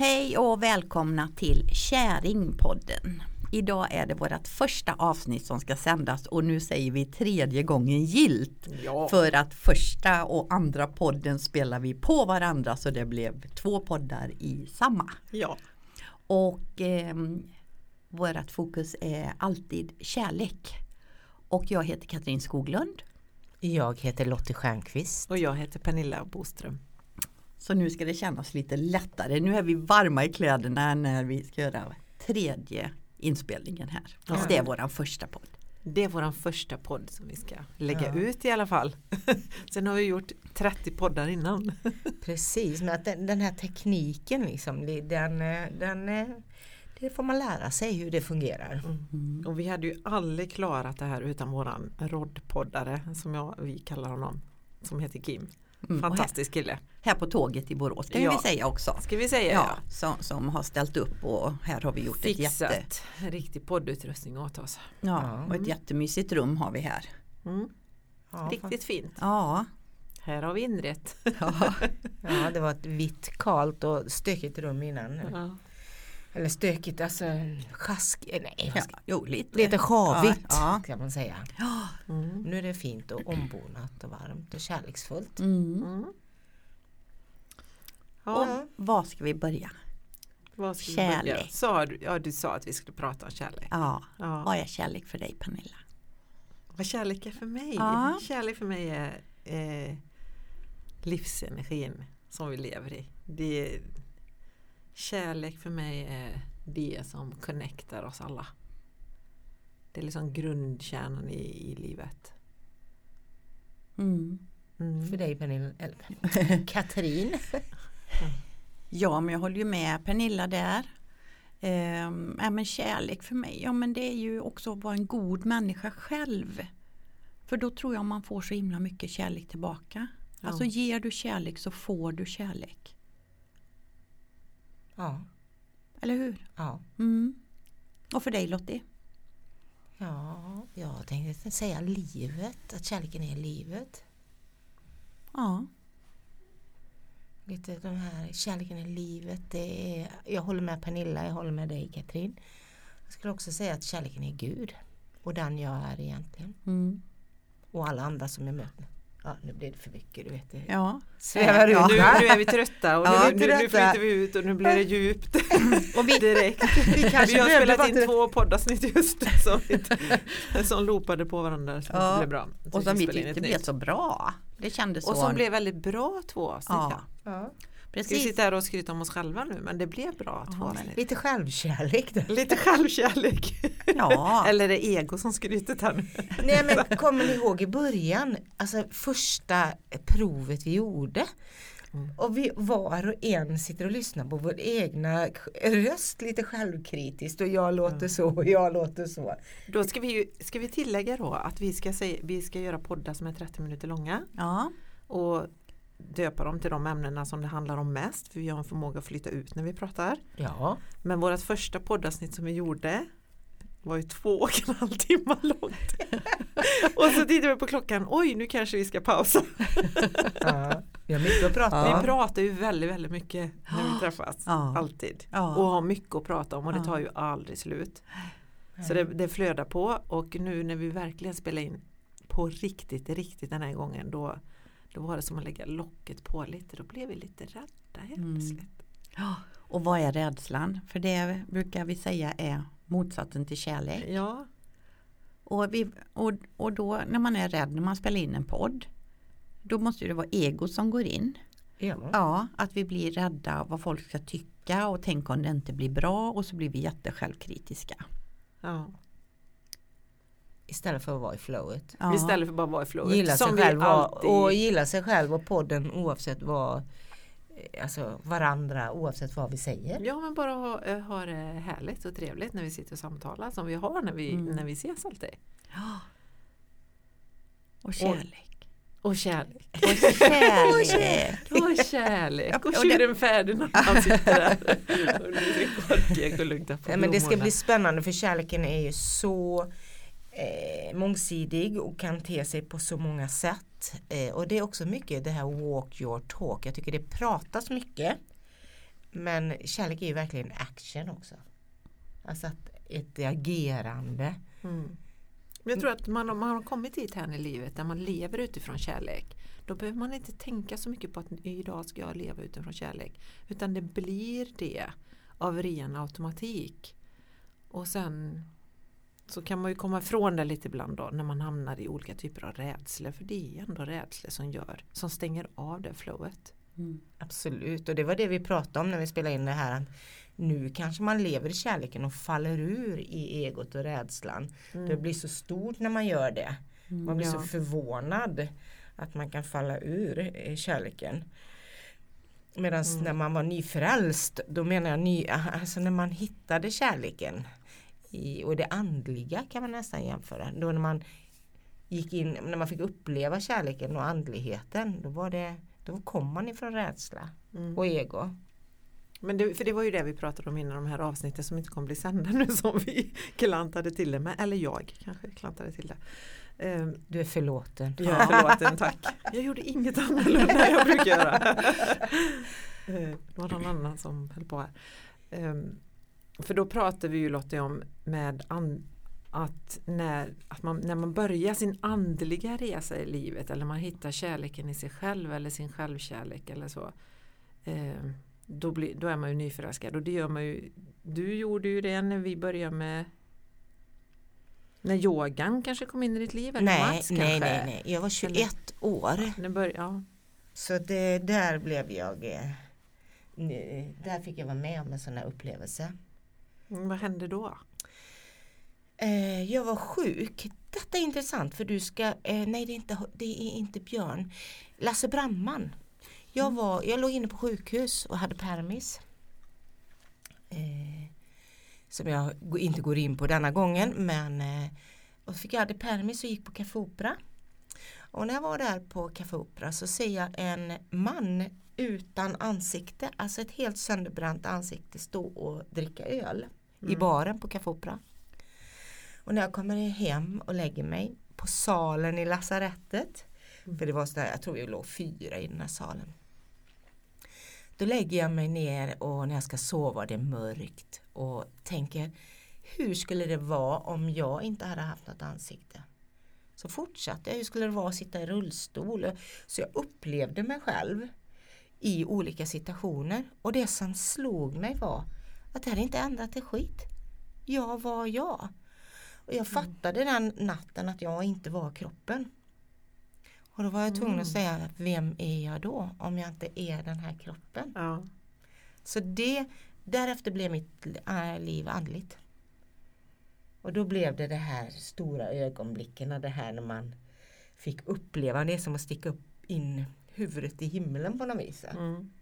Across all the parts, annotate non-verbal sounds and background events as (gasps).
Hej och välkomna till Käringpodden. Idag är det vårt första avsnitt som ska sändas och nu säger vi tredje gången gilt. Ja. För att första och andra podden spelar vi på varandra så det blev två poddar i samma. ja. Och eh, vårt fokus är alltid kärlek. Och jag heter Katrin Skoglund. Jag heter Lottie Stjernqvist. Och jag heter Pernilla Boström. Så nu ska det kännas lite lättare. Nu är vi varma i kläderna när vi ska göra tredje inspelningen här. Fast det är våran första podd. Det är vår första podd som vi ska lägga Ja. ut i alla fall. (laughs) Sen har vi gjort 30 poddar innan. (laughs) Precis, men att den, den här tekniken liksom, den, den, det får man lära sig hur det fungerar. Mm. Och vi hade ju aldrig klarat det här utan våran roddpoddare som jag, vi kallar honom. Som heter Kim. Mm. Här, Fantastisk kille. här på tåget i Borås kan Ja. vi säga också. Ska vi säga Ja, ja. som, som har ställt upp och här har vi gjort ett, jätte, Fixat riktig poddutrustning åt oss. ja, och ett jättemysigt rum har vi här. Mm. Ja, Riktigt fint. Ja, Här har vi inrett. ja. (laughs) ja, det var ett vitt, kalt och stökigt rum innan. Ja. Eller stökigt, alltså sjask, eh, nej, ja jo, lite. lite sjavigt Ja, kan man säga. ja. Mm. Nu är det fint och ombonat och varmt och kärleksfullt. Mm. Mm. Och Ja, var ska vi börja? vad ska vi kärlek. börja? Sa du, ja, du sa att vi skulle prata om kärlek. Ja, Ja. vad är kärlek för dig Pernilla? Vad kärlek är för mig? Ja. Kärlek för mig är eh, livsenergin som vi lever i. Det är, kärlek för mig är det som connectar oss alla. Det är liksom grundkärnan i, i livet. Mm. Mm. För dig Pernilla, eller (laughs) Katrin. Ja, men jag håller ju med Pernilla där. Ehm, ja, men kärlek för mig, ja men det är ju också att vara en god människa själv. För då tror jag man får så himla mycket kärlek tillbaka. Ja. Alltså ger du kärlek så får du kärlek. Ja, Eller hur? ja. Mm. Och för dig Lottie? Ja, jag tänkte säga livet, att kärleken är livet. Ja. Lite de här kärleken i livet. Det är, jag håller med Pernilla, jag håller med dig Katrin. Jag skulle också säga att kärleken är Gud. Och den jag är egentligen. Mm. Och alla andra som jag möter. Ja, nu blir det för mycket, du vet. Det Ja. svävar Ja. ut. Nu, nu är vi trötta och Ja, nu, nu, nu trötta. flyter vi ut och nu blir det djupt (laughs) Och vi, direkt. (laughs) Vi Vi har spelat in vatten- två poddavsnitt just som, (laughs) som loopade på varandra så Ja. det blev bra. Så och som vi spelade in tyckte blev så bra. Det kändes så. Och som blev väldigt bra två avsnitt. ja, Ja. Ska vi precis. sitta här och skryta om oss själva nu men det blev bra Ja, men- avsnitt. Lite självkärlek där. Lite självkärlek. Ja. (laughs) Eller är det ego som skrytet här nu? Nej men (laughs) kommer ni ihåg i början, alltså första provet vi gjorde. Mm. Och vi var och en sitter och lyssnar på vår egna röst lite självkritiskt och jag låter så och jag låter så. Då ska vi, ju, ska vi tillägga då att vi ska, säga, vi ska göra poddar som är 30 minuter långa ja. och döpa dem till de ämnena som det handlar om mest för vi har en förmåga att flytta ut när vi pratar. Ja, Men vårt första poddavsnitt som vi gjorde var ju två och en halv timme långt. (laughs) och så tittade vi på klockan, oj nu kanske vi ska pausa. ja. vi har mycket att prata Ja. Vi pratar ju väldigt, väldigt mycket när vi träffas. Ja. Alltid. Ja. Och har mycket att prata om och det tar ju aldrig slut. Så det, det flödar på och nu när vi verkligen spelar in på riktigt, riktigt den här gången då, då var det som att lägga locket på lite. Då blev vi lite rädda helt Mm. plötsligt. Ja, Och vad är rädslan? För det brukar vi säga är motsatsen till kärlek. Ja, Och, vi, och, och då när man är rädd när man spelar in en podd då måste det vara ego som går in. Ja. Ja, att vi blir rädda vad folk ska tycka och tänk om det inte blir bra och så blir vi jättesjälvkritiska. ja. Istället för att vara i flowet. Ja. Istället för bara vara i flowet. Gilla sig själv och, alltid och gilla sig själv och podden oavsett vad Alltså varandra oavsett vad vi säger. Ja men bara ha, eh, ha det härligt och trevligt när vi sitter och samtalar som vi har när vi, Mm. när vi ses alltid. Ja. Och kärlek. (laughs) Och kärlek. Och kärlek. Och kärlek. (laughs) Och Och det- tjuren Ferdinand han sitter där. (laughs) Och och luktar på Ja, men det ska blommorna. bli spännande för kärleken är ju så eh, mångsidig och kan te sig på så många sätt. Eh, och det är också mycket det här walk your talk. Jag tycker det pratas mycket. Men kärlek är ju verkligen action också. Alltså att ett agerande. Mm. Men jag tror att man, man har kommit dit här i livet där man lever utifrån kärlek. Då behöver man inte tänka så mycket på att idag ska jag leva utifrån kärlek. Utan det blir det av ren automatik. Och sen så kan man ju komma ifrån det lite ibland då när man hamnar i olika typer av rädslor. För det är ändå rädslor som gör, som stänger av det flowet. Mm. Absolut och det var det vi pratade om när vi spelade in det här. Nu kanske man lever i kärleken och faller ur i egot och rädslan. Mm. Det blir så stort när man gör det. Man blir mm, ja. så förvånad att man kan falla ur kärleken. Medan mm. när man var nyfrälst, då menar jag ny, alltså när man hittade kärleken i, och det andliga kan man nästan jämföra. Då när man gick in, när man fick uppleva kärleken och andligheten, då var det då kom man ifrån rädsla mm. och ego. Men det, för det var ju det vi pratade om innan de här avsnitten som inte kommer bli sända nu (laughs) som vi klantade till det med. Eller jag kanske klantade till det. Um, du är förlåten. Jag är förlåten, tack. Jag gjorde inget annorlunda än jag brukar göra. (laughs) Eh, det var någon annan som höll på här. Um, för då pratar vi ju Lotte om med att, när, att man, när man börjar sin andliga resa i livet eller man hittar kärleken i sig själv eller sin självkärlek eller så. Eh, då, blir, då är man ju nyförälskad och det gör man ju. Du gjorde ju det när vi började med när yogan kanske kom in i ditt liv? Eller nej, Mats, nej, nej, nej, jag var 21 eller, år. Bör, ja. Så det, där blev jag eh, Där fick jag vara med om en sån här upplevelse. Mm, vad hände då? Eh, jag var sjuk. Detta är intressant för du ska, eh, nej det är, inte, det är inte Björn. Lasse Bramman. Jag, mm. var, jag låg inne på sjukhus och hade permis. Eh, som jag inte går in på denna gången men och fick jag hade permis och gick på Café Opera. Och när jag var där på Café Opera så ser jag en man utan ansikte, alltså ett helt sönderbränt ansikte stå och dricka öl mm. i baren på Café Opera. Och när jag kommer hem och lägger mig på salen i lasarettet, mm. för det var så där, jag tror vi låg fyra i den här salen. Då lägger jag mig ner och när jag ska sova det är mörkt och tänker hur skulle det vara om jag inte hade haft något ansikte? Så fortsatte jag, hur skulle det vara att sitta i rullstol? Så jag upplevde mig själv i olika situationer och det som slog mig var att det hade inte ändrat ett skit. Jag var jag. Och jag mm. fattade den natten att jag inte var kroppen. Och då var jag tvungen mm. att säga, vem är jag då om jag inte är den här kroppen? Ja. Så det, därefter blev mitt äh, liv andligt. Och då blev det det här stora ögonblicken, det här när man fick uppleva, det är som att sticka upp in huvudet i himlen på något vis. Mm.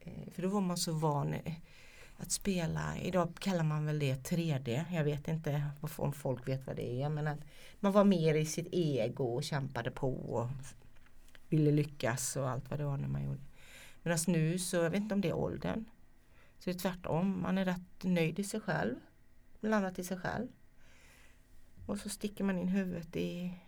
Eh, för då var man så van att spela, idag kallar man väl det 3D, jag vet inte om folk vet vad det är men att man var mer i sitt ego och kämpade på och ville lyckas och allt vad det var när man gjorde. Medan nu så, jag vet inte om det är åldern, så det är tvärtom, man är rätt nöjd i sig själv, landat i sig själv. Och så sticker man in huvudet i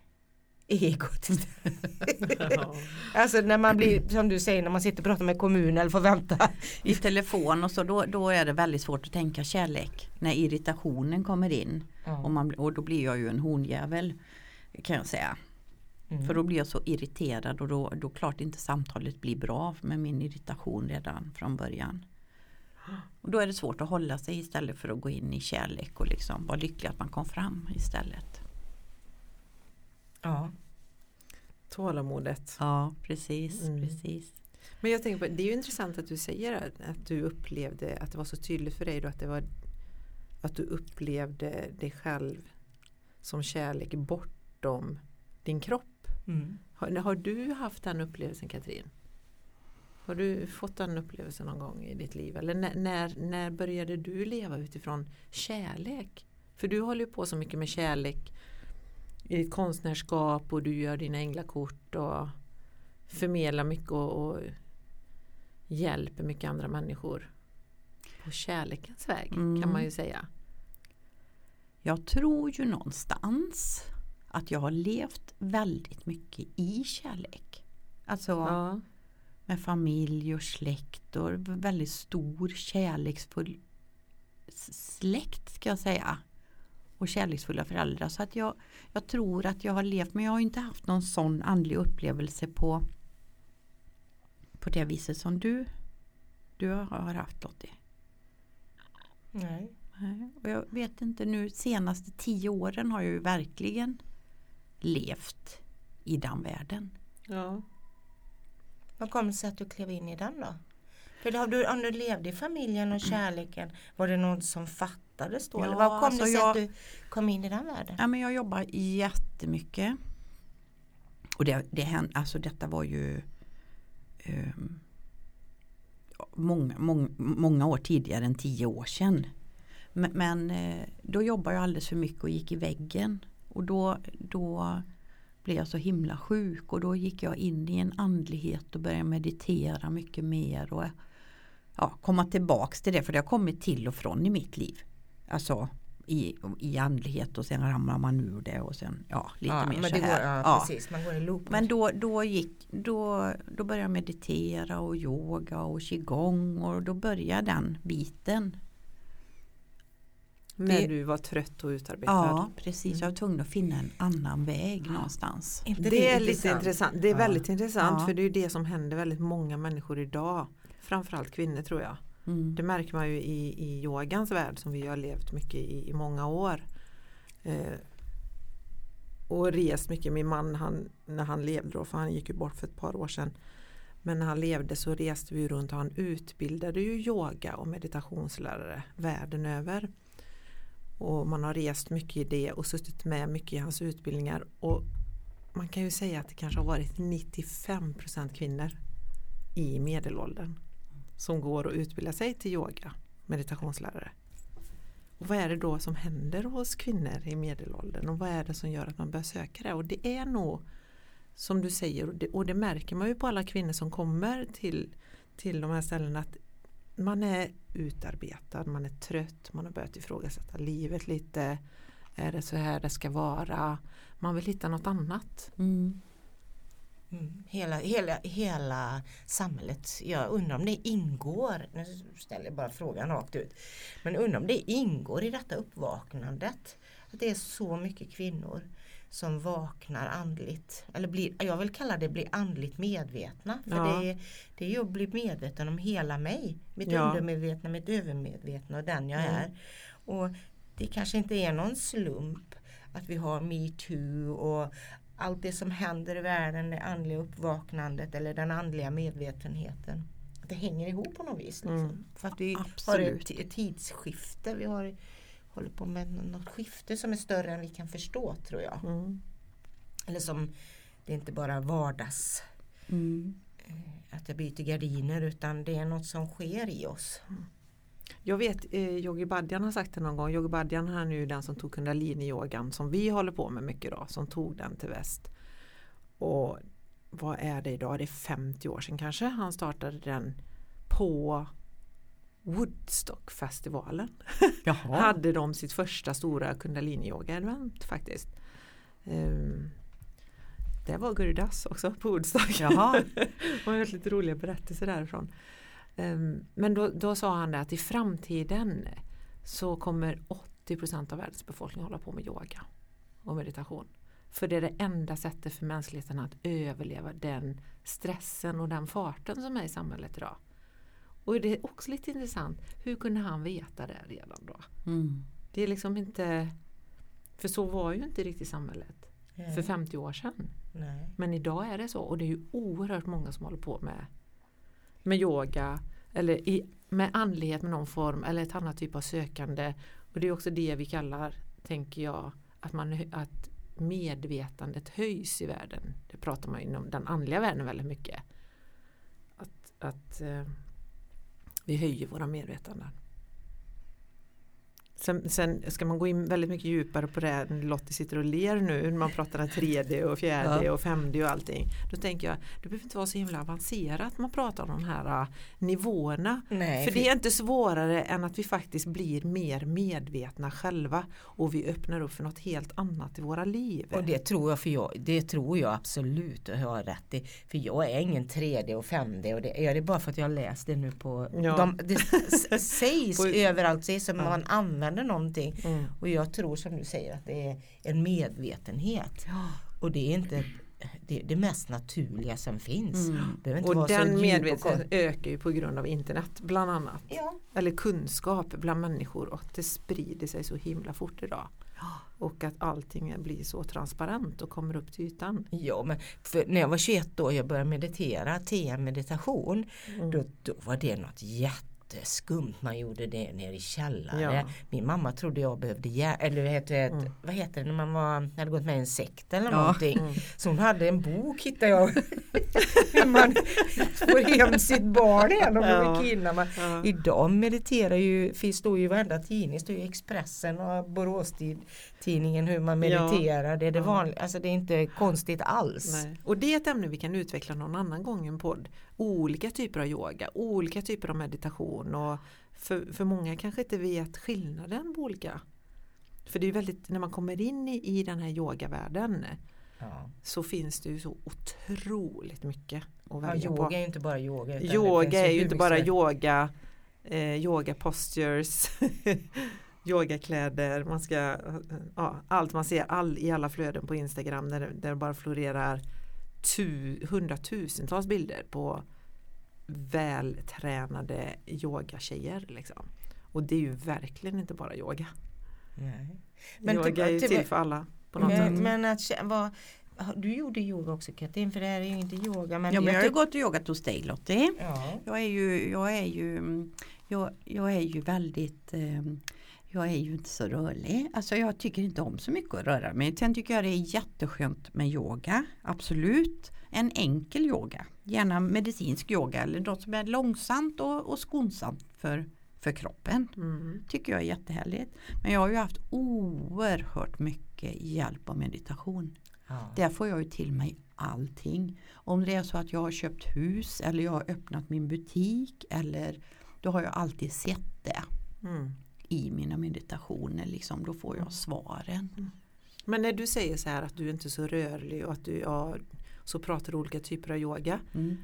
egot. (laughs) alltså när man blir, som du säger, när man sitter och pratar med kommunen eller får vänta. I telefon och så då, då är det väldigt svårt att tänka kärlek. När irritationen kommer in. Mm. Och, man, och då blir jag ju en honjävel kan jag säga. Mm. För då blir jag så irriterad och då, då klart inte samtalet blir bra med min irritation redan från början. Och då är det svårt att hålla sig istället för att gå in i kärlek och liksom vara lycklig att man kom fram istället. Ja. Tålamodet. Ja, precis. Mm. precis. Men jag tänker på, det är ju intressant att du säger att, du upplevde att det var så tydligt för dig då att det var att du upplevde dig själv som kärlek bortom din kropp. Mm. Har, har, du haft den upplevelsen Katrin? Har du fått den upplevelsen någon gång i ditt liv? Eller när, när, när började du leva utifrån kärlek? För du håller ju på så mycket med kärlek i ditt konstnärskap och du gör dina änglakort och förmedlar mycket och, och hjälper mycket andra människor på kärlekens väg mm. kan man ju säga. Jag tror ju någonstans att jag har levt väldigt mycket i kärlek. Alltså, ja. med familj och släkt och väldigt stor kärleksfull släkt ska jag säga. Och kärleksfulla föräldrar. Så att jag, jag tror att jag har levt men jag har inte haft någon sån andlig upplevelse på på det viset som du du har haft Lottie. Nej. Nej, Och jag vet inte nu senaste tio åren har jag ju verkligen levt i den världen. Ja. Vad kom det sig att du klev in i den då? För då, du, om du levde i familjen och kärleken, var det någon som fattades då? Ja, Eller vad kom alltså det sig jag- att du kom in i den världen? Ja, men jag jobbar jättemycket. Och det, det hände, alltså detta var ju ehm, många, många, många år tidigare än tio år sedan. Men, men eh, då jobbade jag alldeles för mycket och gick i väggen. Och då, då blev jag så himla sjuk och då gick jag in i en andlighet och började meditera mycket mer. Och ja, komma tillbaks till det för det har kommit till och från i mitt liv. Alltså i, i andlighet och sen ramlar man ur det och sen ja lite ja, mer men så det går, här. ja, Ja. precis, man går i loop. Men då, då, gick, då, då började jag meditera och yoga och qigong och då började den biten. När Det- du var trött och utarbetad. Ja precis, jag var tvungen att finna en annan väg någonstans. Inte Det är lite intressant. Det är Ja. väldigt intressant Ja. för det är det som händer väldigt många människor idag. Framförallt kvinnor tror jag. Mm. Det märker man ju i, i yogans värld som vi har levt mycket i i många år. Eh, och rest mycket. Min man han, när han levde då, för han gick ju bort för ett par år sedan. Men när han levde så reste vi runt och han utbildade ju yoga och meditationslärare världen över. Och man har rest mycket i det och suttit med mycket i hans utbildningar. Och man kan ju säga att det kanske har varit 95% kvinnor i medelåldern som går och utbildar sig till yoga, meditationslärare. Och vad är det då som händer hos kvinnor i medelåldern och vad är det som gör att man börjar söka det? Och det är nog som du säger och det, och det märker man ju på alla kvinnor som kommer till, till de här ställena att man är utarbetad, man är trött, man har börjat ifrågasätta livet lite. Är det så här det ska vara? Man vill hitta något annat. Mm. Mm. Hela, hela, hela samhället, jag undrar om det ingår, nu ställer jag bara frågan rakt ut, men undrar om det ingår i detta uppvaknandet. Att det är så mycket kvinnor som vaknar andligt, eller blir, jag vill kalla det bli andligt medvetna. För Ja. det, är, det är ju att bli medveten om hela mig, mitt Ja. undermedvetna, mitt övermedvetna och den jag Mm. är. Och det kanske inte är någon slump att vi har metoo och allt det som händer i världen, det andliga uppvaknandet eller den andliga medvetenheten. Att det hänger ihop på något vis. Liksom. Mm. För att vi har Absolut. ett, ett tidsskifte. Vi har, håller på med något skifte som är större än vi kan förstå tror jag. Mm. Eller som, det är inte bara vardags Mm. att jag byter gardiner utan det är något som sker i oss. Jag vet, eh, Yogi Bhajan har sagt det någon gång. Yogi han är ju den som tog kundalini-yogan som vi håller på med mycket då, som tog den till väst. Och vad är det idag? Det är 50 år sedan kanske han startade den på Woodstockfestivalen. (laughs) Hade de sitt första stora kundalini-yoga-event faktiskt. Um, det var Gurdas också på Woodstock. Jaha. Det var väldigt lite roliga berättelser därifrån. Ehm, Men då, då sa han att i framtiden så kommer 80% av världens befolkning hålla på med yoga och meditation. För det är det enda sättet för mänskligheten att överleva den stressen och den farten som är i samhället idag. Och det är också lite intressant, hur kunde han veta det redan då? Mm. Det är liksom inte, för så var ju inte riktigt samhället för 50 år sedan. Nej. Men idag är det så och det är ju oerhört många som håller på med, med yoga eller i, med andlighet med någon form eller ett annat typ av sökande. Och det är också det vi kallar, tänker jag, att, man, att medvetandet höjs i världen. Det pratar man inom den andliga världen väldigt mycket. Att, att eh, vi höjer våra medvetanden. Sen, sen ska man gå in väldigt mycket djupare på det här, Lottie sitter och ler nu när man pratar om 3D och 4D Ja. och 5D och allting. Då tänker jag, det behöver inte vara så himla avancerat man pratar om de här uh, nivåerna. Nej, För det är inte svårare än att vi faktiskt blir mer medvetna själva och vi öppnar upp för något helt annat i våra liv. Och det tror jag, för jag, det tror jag absolut att jag har rätt i. För jag är ingen 3D och 5D och det är det bara för att jag läst det nu på Ja. de, Det sägs (laughs) På- överallt, sägs som Ja. man använder någonting. Mm. Och jag tror som du säger att det är en medvetenhet. Och det är inte det, det mest naturliga som finns. Mm. Och den och medvetenheten ökar ju på grund av internet bland annat. Ja. Eller kunskap bland människor och det sprider sig så himla fort idag. Och att allting blir så transparent och kommer upp till ytan. Ja, men när jag var 21 år jag började meditera, TM-meditation, Mm. då, då var det något jätteskumt man gjorde det nere i källaren. Ja. Min mamma trodde jag behövde hjälp, eller heter, det, Mm. vad heter det när man var, hade gått med i en sekt eller Ja. någonting. Mm. Så hon hade en bok hittade jag. (laughs) Hur man får hem sitt barn igen om Ja. Man, Ja. Idag mediterar ju, finns står ju varenda tidning, står ju Expressen och Borås-tidningen hur man mediterar. Det är det vanliga, alltså det är inte konstigt alls. Nej. Och det är ett ämne vi kan utveckla någon annan gång i en podd. Olika typer av yoga, olika typer av meditation och för, för många kanske inte vet skillnaden på olika. För det är väldigt, när man kommer in i, i den här yogavärlden Ja. så finns det ju så otroligt mycket att Ja, välja på. yoga är ju inte bara yoga. Yoga är ju inte bara yoga, eh, yoga postures, (laughs) yogakläder, man ska, ja, allt man ser all, i alla flöden på Instagram där, där det bara florerar tu, hundratusentals bilder på vältränade yogatjejer. Liksom. Och det är ju verkligen inte bara yoga. Nej. Men yoga till- är ju till- till för alla. På något Men, sätt. men att vad, du gjorde yoga också Katrin, för det här är ju inte yoga. Men Ja, men jag har ju gått och yogat hos dig Lottie. ja. Jag är ju, jag är ju, jag, jag är ju väldigt eh, jag är ju inte så rörlig. Alltså jag tycker inte om så mycket att röra mig. Sen tycker jag det är jätteskönt med yoga. Absolut. En enkel yoga. Gärna medicinsk yoga eller något som är långsamt och, och skonsamt för, för kroppen. Mm. Tycker jag är jättehärligt. Men jag har ju haft oerhört mycket hjälp av meditation. Ja. Där får jag ju till mig allting. Om det är så att jag har köpt hus eller jag har öppnat min butik eller då har jag alltid sett det Mm. I mina meditationer. Liksom, då får jag svaren. Men när du säger så här att du inte är så rörlig och att du ja, så pratar du olika typer av yoga. Mm.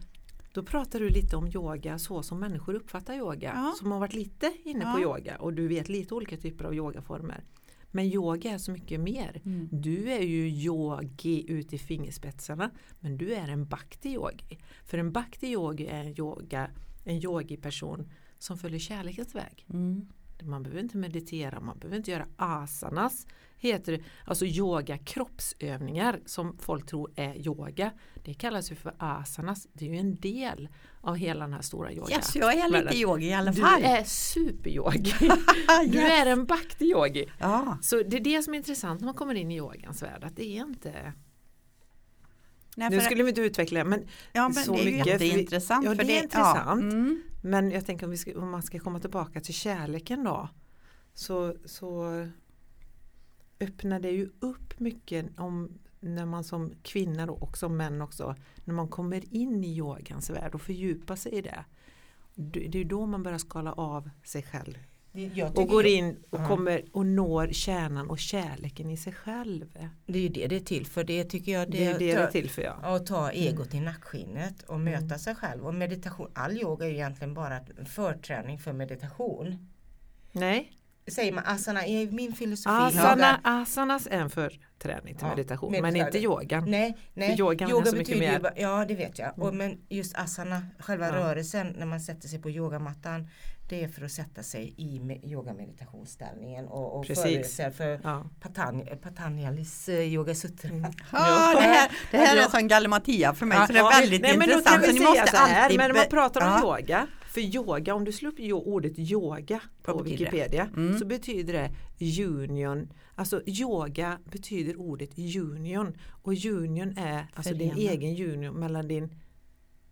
Då pratar du lite om yoga så som människor uppfattar yoga. Ja. Som har varit lite inne Ja. på yoga och du vet lite olika typer av yogaformer. Men yoga är så mycket mer. Mm. Du är ju yogi ut i fingerspetsarna men du är en bhakti yogi. För en bhakti yogi är en yoga, en yogi person som följer kärlekens väg. Mm. Man behöver inte meditera, man behöver inte göra asanas. Heter det, alltså yoga kroppsövningar som folk tror är yoga. Det kallas ju för asanas. Det är ju en del av hela den här stora yoga. Yes, jag är lite yogi i alla Du fall. är superyogi. (laughs) Du Yes. är en bhakti yogi. Ja. Så det är det som är intressant när man kommer in i yogans värld. Att det är inte Nej, Nu skulle vi inte utveckla men, ja, men så det är ju mycket, för jätteintressant. ja, det är intressant. Ja, mm men jag tänker om, vi ska, om man ska komma tillbaka till kärleken då. Så, så öppnar det ju upp mycket om när man som kvinna då, och som män också när man kommer in i yogans värld och fördjupar sig i det. Det är då man börjar skala av sig själv och går in och kommer och når kärnan och kärleken i sig själv. Det är ju det det är till för. Det tycker jag Det är ju det det är till för ja. Att ta egot i nackskinnet och möta Mm. sig själv. Och meditation, all yoga är ju egentligen bara förträning för meditation. Nej, Säger man asana är min filosofi. asana, asanas är en förträning till Ja, meditation men inte yogan. Nej, nej. yogan är yoga så mycket mer. ju ja det vet jag. Och, Mm. men just asana, själva Ja. rörelsen när man sätter sig på yogamattan. Det är för att sätta sig i me- yogameditationsställningen och, och Precis. förbereda för Ja. Patanjalis eh, yoga sutra. Mm. (laughs) Ja, det här, det här är som gallimatia för mig Ja, så det är ja, väldigt nej, men intressant. vi Så ni säga måste så här, alltid men när man pratar om Ja. yoga, för yoga, om du slår upp ordet yoga på? Wikipedia Mm. så betyder det union, alltså yoga betyder ordet union och union är alltså din egen union mellan din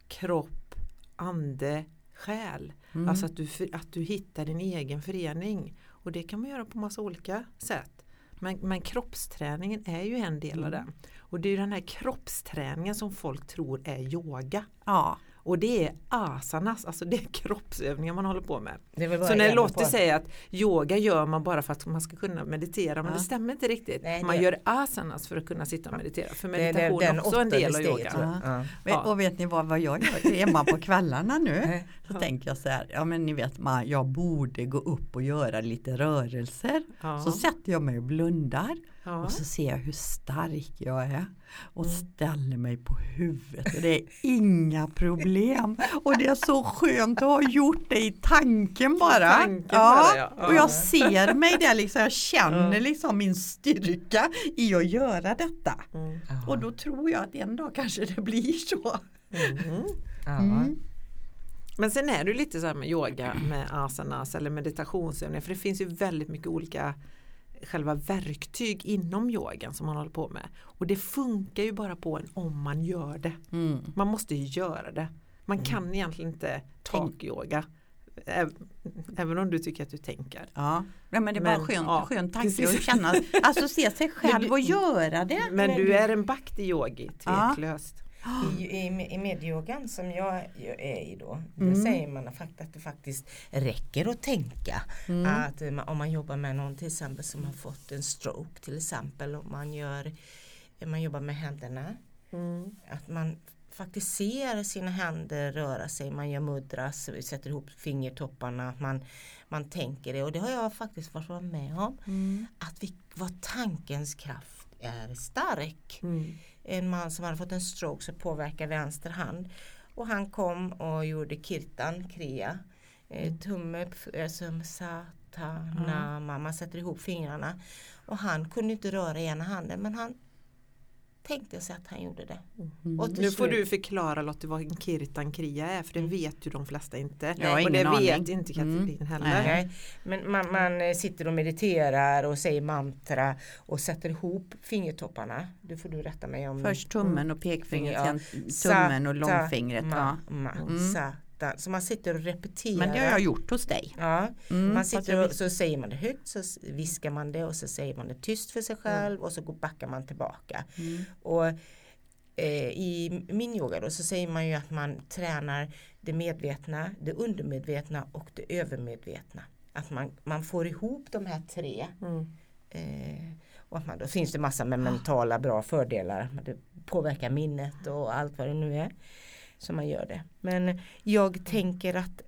kropp, ande, själ. Mm. Alltså att du, att du hittar din egen förening. Och det kan man göra på massa olika sätt. Men, men kroppsträningen är ju en del av Mm. den. Och det är ju den här kroppsträningen som folk tror är yoga. Ja, Och det är asanas, alltså det är kroppsövningar man håller på med. Det är Så när Lottie säger att yoga gör man bara för att man ska kunna meditera, men Ja. det stämmer inte riktigt. Nej, man det- gör asanas för att kunna sitta och meditera. För det är meditation den är också en del av yoga. Ja. Ja. Men- och vet ni vad, vad jag gör hemma på kvällarna nu? (laughs) Så Ja. tänker jag så här, ja men ni vet man, jag borde gå upp och göra lite rörelser. Ja. Så sätter jag mig och blundar Ja. och så ser jag hur stark jag är och Mm. ställer mig på huvudet och det är inga problem. Och det är så skönt att ha gjort det i tanken bara. tanken bara, ja. Och Ja. jag ser mig där liksom, jag känner Ja. liksom min styrka i att göra detta. Mm. Och då tror jag att en dag kanske det blir så. Mhm. Ja. Mm. Men sen är det lite så här med yoga med asanas eller meditationsövningar för det finns ju väldigt mycket olika själva verktyg inom yogan som man håller på med. Och det funkar ju bara på en om man gör det. Mm. Man måste ju göra det. Man kan egentligen inte tak-yoga. Äv- Även om du tycker att du tänker. Ja, Nej, men det är bara Men, skön, ja, skön tanke precis. att känna, alltså se sig (laughs) själv och göra det. Men du du- är en bhakti yogi, Ja. I, (gasps) i, I medyogan som jag är i då, Mm. då säger man att det faktiskt räcker att tänka. Mm. Att eh, om man jobbar med någon till exempel som har fått en stroke till exempel och man, gör, man jobbar med händerna. Mm. Att man faktiskt ser sina händer röra sig, man gör mudras, sätter ihop fingertopparna, man, man tänker det och det har jag faktiskt varit med om. Mm. Att vi, vad tankens kraft är stark Mm. En man som hade fått en stroke som påverkar vänster hand. Och han kom och gjorde kirtan, kriya. Eh, tumme, f- alltså satana, man sätter ihop fingrarna. Och han kunde inte röra ena handen men han tänkte sig att han gjorde det. Mm. Nu får du förklara Lottie vad en kirtan kriya är för det vet ju de flesta inte. Jag har och det ingen vet aning. inte Katrin Mm. heller. Nej. Nej, men man, man eh, sitter och mediterar och säger mantra och sätter ihop fingertopparna. Det får du rätta mig om. Först tummen och pekfingret, Ja. tummen och långfingret. ma, Ja. ma, Mm. Sata. Så man sitter och repeterar. Men det har jag gjort hos dig. Ja, Mm, man sitter och så säger man det högt så viskar man det och så säger man det tyst för sig själv och så backar man tillbaka. Mm. Och eh, i min yoga då så säger man ju att man tränar det medvetna, det undermedvetna och det övermedvetna. Att man, man får ihop de här tre. Mm. Eh, och att man, då finns det massa med mentala bra fördelar. Det påverkar minnet och allt vad det nu är. Så man gör det. Men jag tänker att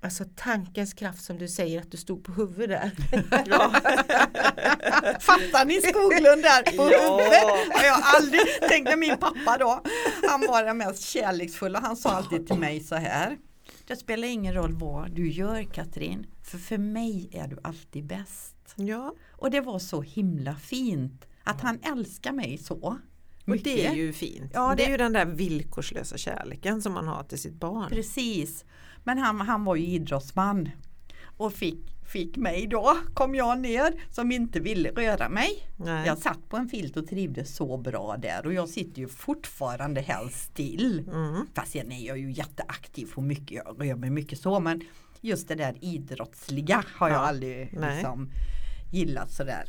Alltså tankens kraft som du säger att du stod på huvudet där. (laughs) (laughs) Fattar ni Skoglund där på Ja. huvudet? Har jag aldrig tänkte min pappa då. Han var den mest kärleksfulla. Han sa alltid till mig så här. Det spelar ingen roll vad du gör Katrin. För för mig är du alltid bäst. Ja, Och det var så himla fint. Att han älskar mig så. Och det är ju fint. Ja, det... är det- ju den där villkorslösa kärleken som man har till sitt barn. Precis. Men han, han var ju idrottsman. Och fick, fick mig då, kom jag ner, som inte ville röra mig. Nej. Jag satt på en filt och trivdes så bra där och jag sitter ju fortfarande helt still. Mm. Fast sen är jag ju jätteaktiv och mycket, jag rör mig mycket så men just det där idrottsliga har jag Ja, aldrig liksom gillat sådär.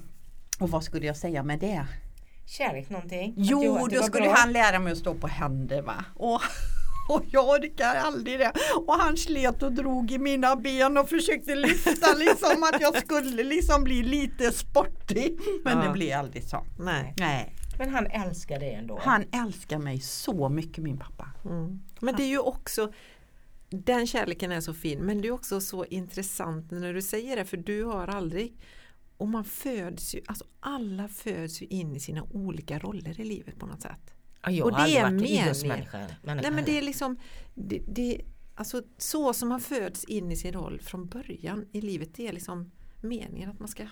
(clears throat) Och vad skulle jag säga med det? Kärlek någonting? Jo, du- då skulle bra. han lära mig att stå på händer va. Och, (laughs) och jag orkar aldrig det. Och han slet och drog i mina ben och försökte lyfta liksom att jag skulle liksom bli lite sportig. Men Ja. det blev aldrig så. Nej. Nej. Men han älskar dig ändå. Han älskar mig så mycket min pappa. Mm. Men det är ju också den kärleken är så fin men det är också så intressant när du säger det för du har aldrig och man föds ju, alltså alla föds ju in i sina olika roller i livet på något sätt. Ja, jag och har det aldrig är varit meningen. idrottsmänniska. Nej men det är liksom det, det, alltså, så som man föds in i sin roll från början i livet det är liksom meningen att man ska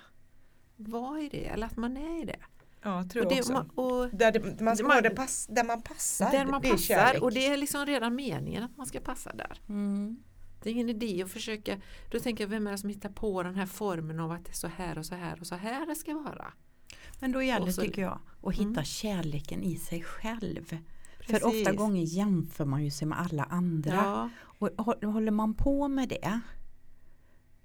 vara i det eller att man är i det. ja, tror Och jag det också. man, och där, det, man ska man- pass, där man passar. där man det är passar kärlek. och det är liksom redan meningen att man ska passa där. Mm. Det är ingen idé att försöka, då tänker jag vem är det som hittar på den här formen av att det är så här och så här och så här det ska vara. Men då gäller så- tycker jag att hitta Mm. kärleken i sig själv. Precis. För ofta gånger jämför man ju sig med alla andra. Ja, Och hå- håller man på med det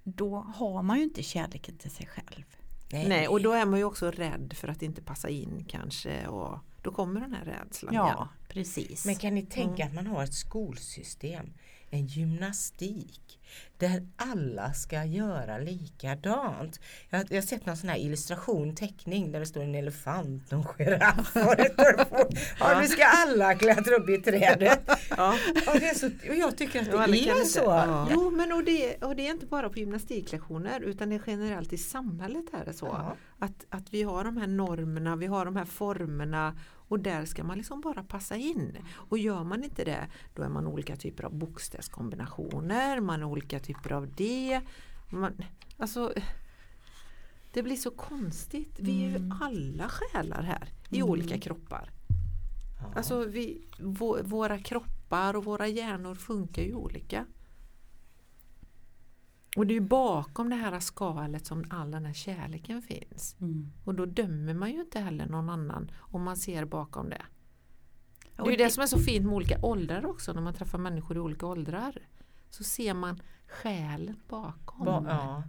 då har man ju inte kärleken till sig själv. Nej, och då är man ju också rädd för att inte passa in kanske och då kommer den här rädslan igen. Precis. Men kan ni tänka att man har ett skolsystem, en gymnastik där alla ska göra likadant. Jag, jag har sett någon sån här illustration, teckning där det står en elefant och en giraff. och står- (laughs) Ja, nu ska alla klättra upp i trädet. Ja. Och, det är så, och jag tycker att det är inte- så. Ja. Jo men och det, och det är inte bara på gymnastiklektioner utan det är generellt i samhället är det så. Ja. Att, att vi har de här normerna, vi har de här formerna och där ska man liksom bara passa in. Och gör man inte det då är man olika typer av bokstavskombinationer, man är olika typer av det. Man, alltså, det blir så konstigt. Vi är ju Mm. alla själar här i Mm. olika kroppar. Alltså vi, vå- våra kroppar och våra hjärnor funkar ju olika. Och det är ju bakom det här skalet som all den här kärleken finns. Mm. Och då dömer man ju inte heller någon annan om man ser bakom det. Det är ju det som är så fint med olika åldrar också när man träffar människor i olika åldrar. Så ser man själen bakom. Ba, ja.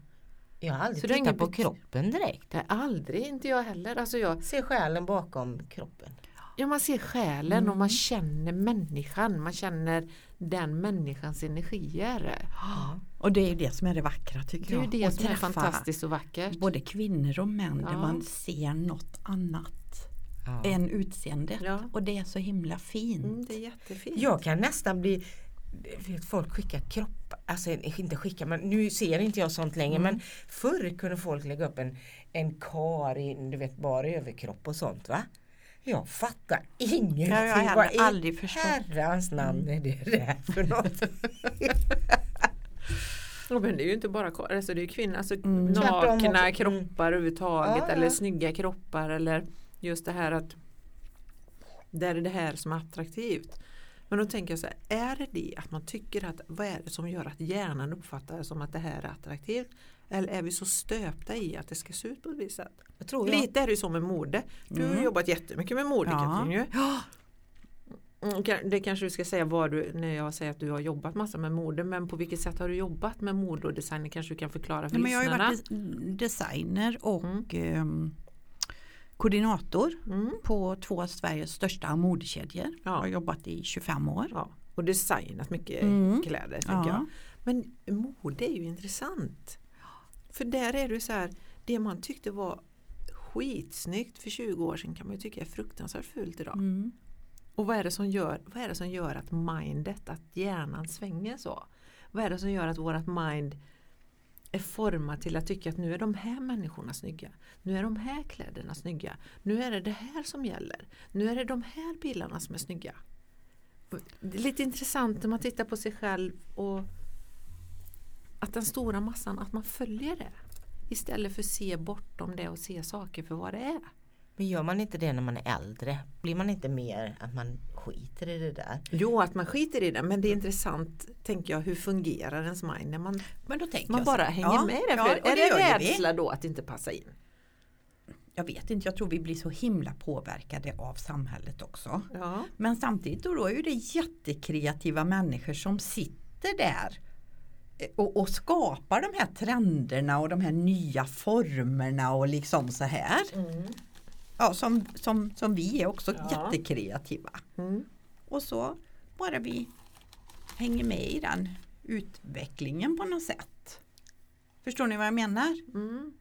Jag har aldrig Så tittat på kroppen direkt. Är aldrig, inte jag heller. Alltså jag, Se själen bakom kroppen. ja, man ser själen och man Mm. känner människan. Man känner den människans energier. Ja. Och det är ju det som är det vackra tycker Det är ju jag. det som är fantastiskt och vackert. Både kvinnor och män där Ja. man ser något annat Ja. än utseendet. Ja. Och det är så himla fint. Mm, det är jättefint. Jag kan nästan bli vet, Folk skickar kroppar, alltså inte skickar men nu ser inte jag sånt längre Mm. men förr kunde folk lägga upp en, en kar i du vet, bara överkropp och sånt va? Jag fattar ingenting. Det har jag heller Vad i aldrig förstått. herrans namn är det där för något? (laughs) Ja, men det är ju inte bara alltså det är kvinnor, alltså Mm. Nakna. Mm. kroppar överhuvudtaget Ja, ja. eller snygga kroppar eller just det här att det är det här som är attraktivt. Men då tänker jag så här, är det det att man tycker att vad är det som gör att hjärnan uppfattar det som att det här är attraktivt? Eller är vi så stöpta i att det ska se ut på ett visst sätt? Jag tror jag, Lite är det ju så med mode. Du har Mm. jobbat jättemycket med mode Ja. Katrin ju. Ja. Mm, Det kanske du ska säga vad du, när jag säger att du har jobbat massa med mode, men på vilket sätt har du jobbat med mode och design? Det kanske du kan förklara för Nej, men jag har ju lyssnarna. varit des- designer och Mm. ehm, koordinator Mm, på två av Sveriges största modekedjor. Ja. Jag har jobbat i 25 år. ja. Och designat mycket Mm. kläder Ja. jag. Men mode är ju intressant. För där är det så här, det man tyckte var skitsnyggt för 20 år sedan kan man ju tycka är fruktansvärt fult idag. Mm. Och vad är, det som gör, vad är det som gör att mindet, att hjärnan svänger så? Vad är det som gör att vårat mind är format till att tycka att nu är de här människorna snygga. Nu är de här kläderna snygga. Nu är det det här som gäller. Nu är det de här bilarna som är snygga. Det är lite intressant när man tittar på sig själv och att den stora massan, att man följer det. Istället för att se bortom det och se saker för vad det är men gör man inte det när man är äldre? Blir man inte mer att man skiter i det där? Jo, att man skiter i det, men det är intressant, tänker jag, hur fungerar ens mind när man, Men då tänker man så bara här, hänger ja, med i det? ja, är det det ju vi. rädsla då att inte passa in? Jag vet inte, jag tror vi blir så himla påverkade av samhället också. Ja. Men samtidigt då är det jättekreativa människor som sitter där eh, och, och skapar de här trenderna och de här nya formerna och liksom så här. Ja, som, som, som vi är också Ja. jättekreativa. Mm. Och så bara vi hänger med i den utvecklingen på något sätt. Förstår ni vad jag menar? Mm.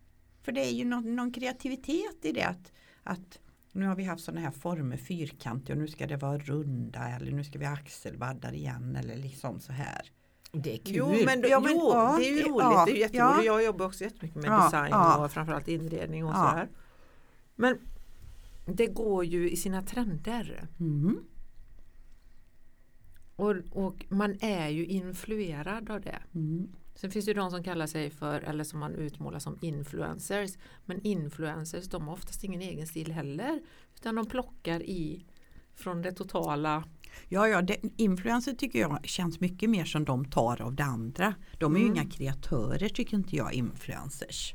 För det är ju någon, någon kreativitet i det att, att nu har vi haft sådana här former fyrkantiga och nu ska det vara runda eller nu ska vi ha axelvaddar igen eller liksom så här. Det är kul. Jo, men, Ja, men- jo, ja, det är ju roligt. ja, det är jätteroligt. ja. Jag jobbar också jättemycket med design och framförallt inredning och så här. Men det går ju i sina trender. Mm. Och, och man är ju influerad av det. Mm. Sen finns det ju de som kallar sig för, eller som man utmålar som influencers. Men influencers de har oftast ingen egen stil heller. Utan de plockar i från det totala. Ja, ja det, influencer tycker jag känns mycket mer som de tar av det andra. De är ju Mm. inga kreatörer tycker inte jag influencers.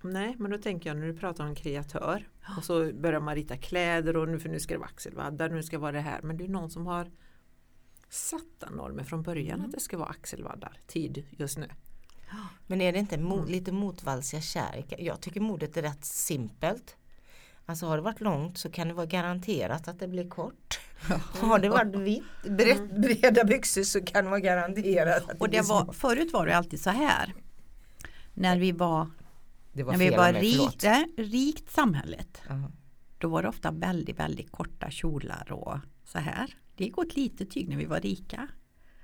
Nej, men då tänker jag när du pratar om kreatör och så börjar man rita kläder och nu för nu ska det vara axelvaddar, nu ska det vara det här. Men det är någon som har satta normer från början att det ska vara axelvaddar tid just nu. Men är det inte mo lite motvalsiga kärlek? Jag tycker modet är rätt simpelt. Alltså har det varit långt så kan det vara garanterat att det blir kort. (laughs) Har det varit vitt, brett, breda byxor så kan det vara garanterat att det Och blir det var, små. förut var det alltid så här. När vi var, Det var när vi var rikt, rikt samhället. Ja. Då var det ofta väldigt, väldigt korta kjolar och så här. Det gick åt lite tyg när vi var rika.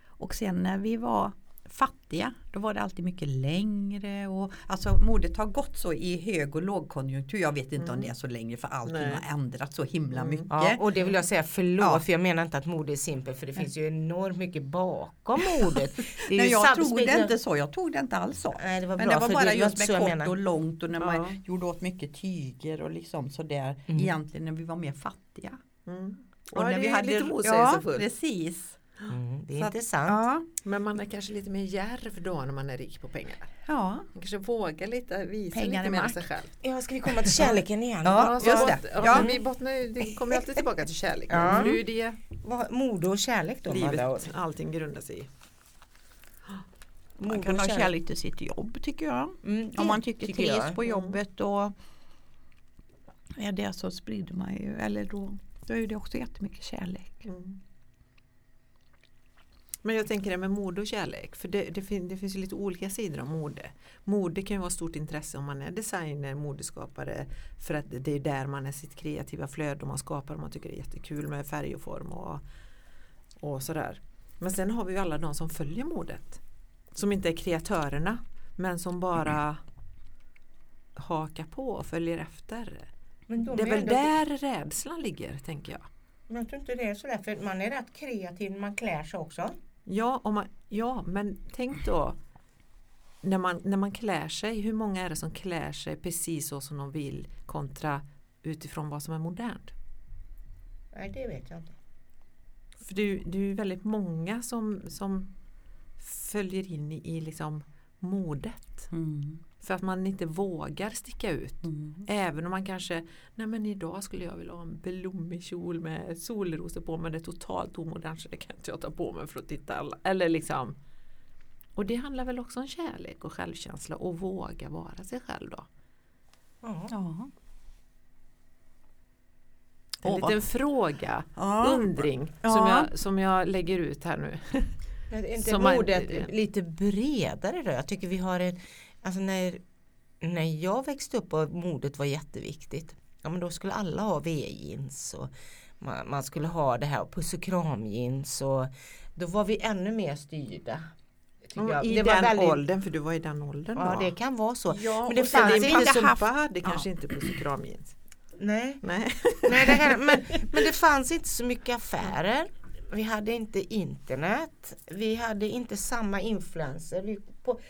Och sen när vi var fattiga, då var det alltid mycket längre. Och, alltså modet har gått så i hög och lågkonjunktur. Jag vet inte om det är så längre för allting Nej. har ändrats så himla mycket. Ja, och det vill jag säga förlåt Ja. för jag menar inte att mode är simpelt för det finns ju enormt mycket bakom modet. (laughs) Nej, jag tog det inte så. Jag tog det inte alls så. Nej, det var Men bra, det var bara det just med kort menar. och långt och när man Ja. gjorde åt mycket tyger och liksom sådär. Mm. Egentligen när vi var mer fattiga. Mm. Och Ja, när det vi är hade, lite ja, motsägelsefullt. precis. Mm, det är Så att- intressant. Ja, Men man är kanske lite mer djärv då när man är rik på pengar. ja. Man kanske vågar lite, visa Pengar lite mer av makt. sig själv. Ja, ska vi komma till kärleken igen? Ja, så just det. Ja, Ja. Vi bottnar det kommer alltid tillbaka till kärleken. Ja. Det är det Vad, mode och kärlek då livet, allting grundar sig i. Man kan ha kärlek till sitt jobb tycker jag. Mm, Om man tycker, tycker trivs jag. på jobbet och är det så sprider man ju, eller då, då är det också jättemycket kärlek. Mm. Men jag tänker det med mode och kärlek, för det, det, fin, det finns ju lite olika sidor av mode. Mode kan ju vara stort intresse om man är designer, modeskapare, för att det är där man är sitt kreativa flöde och man skapar och man tycker det är jättekul med färg och form och, och sådär. Men sen har vi ju alla de som följer modet, som inte är kreatörerna, men som bara hakar på och följer efter. De Det är väl ändå- där rädslan ligger, tänker jag. Men jag tror inte det är sådär för man är rätt kreativ när man klär sig också. Ja, om man, ja men tänk då när man, när man klär sig, hur många är det som klär sig precis så som de vill kontra utifrån vad som är modernt? Nej det vet jag inte. För det, det är ju väldigt många som, som följer in i, i liksom modet. Mm. För att man inte vågar sticka ut. Mm. Även om man kanske, nej men idag skulle jag vilja ha en blommig kjol med solrosor på men det är totalt omodernt så det kan inte jag ta på mig för att titta alla. Eller liksom. Och det handlar väl också om kärlek och självkänsla och våga vara sig själv då. Ja. Ja. En liten fråga, Ja. undring Ja. som, jag, som jag lägger ut här nu. Är inte Som man- modet lite bredare då? Jag tycker vi har en, alltså när, när jag växte upp och modet var jätteviktigt. Ja men då skulle alla ha V-jeans och man, man skulle ha det här puss och kram jeans och då var vi ännu mer styrda. jag. I Det den var väldigt- åldern, för du var i den åldern Ja då. det kan vara så. Ja, Men det fanns din inte pappa haft- hade Ja. kanske inte puss och kram jeans. Nej. Nej. Nej, det kan, men, (laughs) men det fanns inte så mycket affärer. Vi hade inte internet. Vi hade inte samma influenser. Vi, på,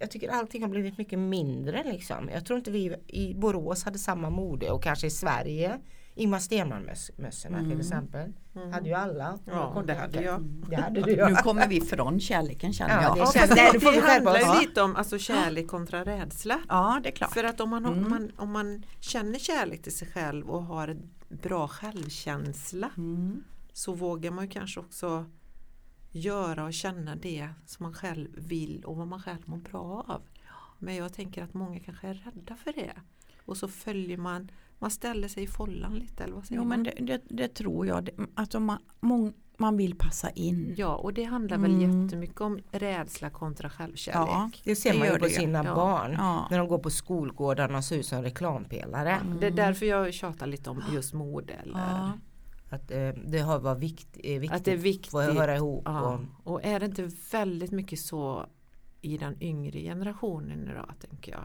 jag tycker allting har blivit mycket mindre liksom. Jag tror inte vi i Borås hade samma mode och kanske i Sverige Ingmar Stenman-mössorna Mm. till exempel. Hade ju alla. Ja, det hade jag. Det hade du Nu kommer vi från kärleken känner Ja, jag. det Ja, känns- det, då får vi det skärpa handlar ju lite om alltså, kärlek kontra rädsla. Ja, det är klart. För att om man, Mm. om, man, om man känner kärlek till sig själv och har en bra självkänsla Mm. så vågar man ju kanske också göra och känna det som man själv vill och vad man själv mår bra av. Men jag tänker att många kanske är rädda för det. Och så följer man, man ställer sig i follan lite eller vad säger Jo man? men det, det, det tror jag. Det- Alltså man, mång, man vill passa in. Ja och det handlar väl Mm. jättemycket om rädsla kontra självkärlek. Ja, Det ser det man ju gör på det ju. sina Ja. barn. Ja. När de går på skolgårdarna och ser ut som reklampelare. Det är därför jag tjatar lite om just mode. Eller Ja. Att eh, det har varit vikt, eh, viktigt, Att det är viktigt. att höra ihop. Ja. Och, Och är det inte väldigt mycket så i den yngre generationen idag tänker jag.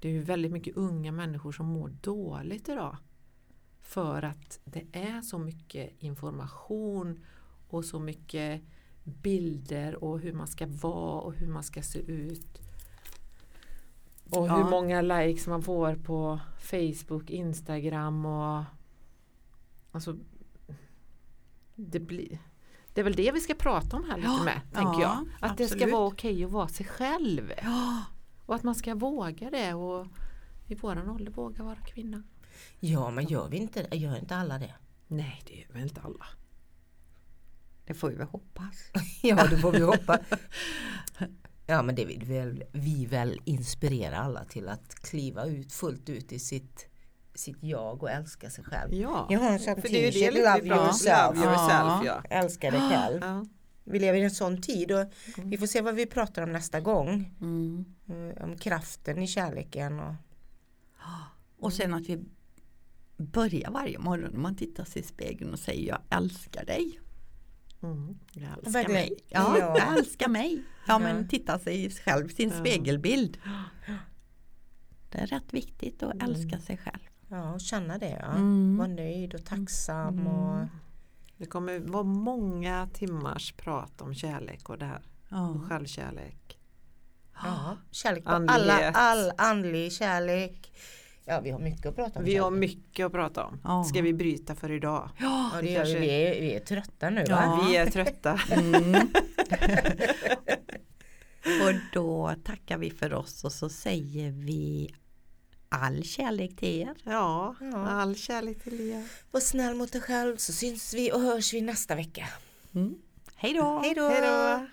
Det är ju väldigt mycket unga människor som mår dåligt idag. För att det är så mycket information och så mycket bilder och hur man ska vara och hur man ska se ut. Och hur Ja. många likes man får på Facebook, Instagram och alltså det blir det är väl det vi ska prata om här lite Ja, med, tänker ja, jag. Att det ska absolut. vara okej att vara sig själv. Ja. Och att man ska våga det och i våran ålder våga vara kvinna. ja men gör vi inte Gör inte alla det? Nej, det är väl inte alla. Det får vi väl hoppas. (laughs) Ja, det får vi hoppas. (laughs) Ja, men det vill väl, vi väl inspirera alla till att kliva ut fullt ut i sitt, sitt jag och älska sig själv. Ja, Jag har en sån för det är ju det love yourself. Love yourself ja. Älska dig själv. ja. Vi lever i en sån tid och vi får se vad vi pratar om nästa gång. Mm. Eh, Om kraften i kärleken och (gasps) Och sen att vi börjar varje morgon när man tittar sig i spegeln och säger jag älskar dig. Mm. Jag älskar mig. Ja, Ja. jag älskar mig. Ja men titta sig själv, sin Ja. spegelbild. Det är rätt viktigt att älska sig själv. Ja, och känna det. Ja. Mm. Vara nöjd och tacksam. Och, Det kommer vara många timmars prat om kärlek och det här. Ja. Och självkärlek. ja, kärlek på alla, all andlig kärlek. Ja, vi har mycket att prata om. Vi har mycket att prata om. Ja. Ska vi bryta för idag? Ja, det gör vi. kanske- Vi är, vi är trötta nu Ja. va? Vi är trötta. (laughs) Mm. (laughs) och då tackar vi för oss och så säger vi all kärlek till er. Ja, Ja. all kärlek till er. Var snäll mot dig själv så syns vi och hörs vi nästa vecka. Mm. Hej då! Hej då! Hej då!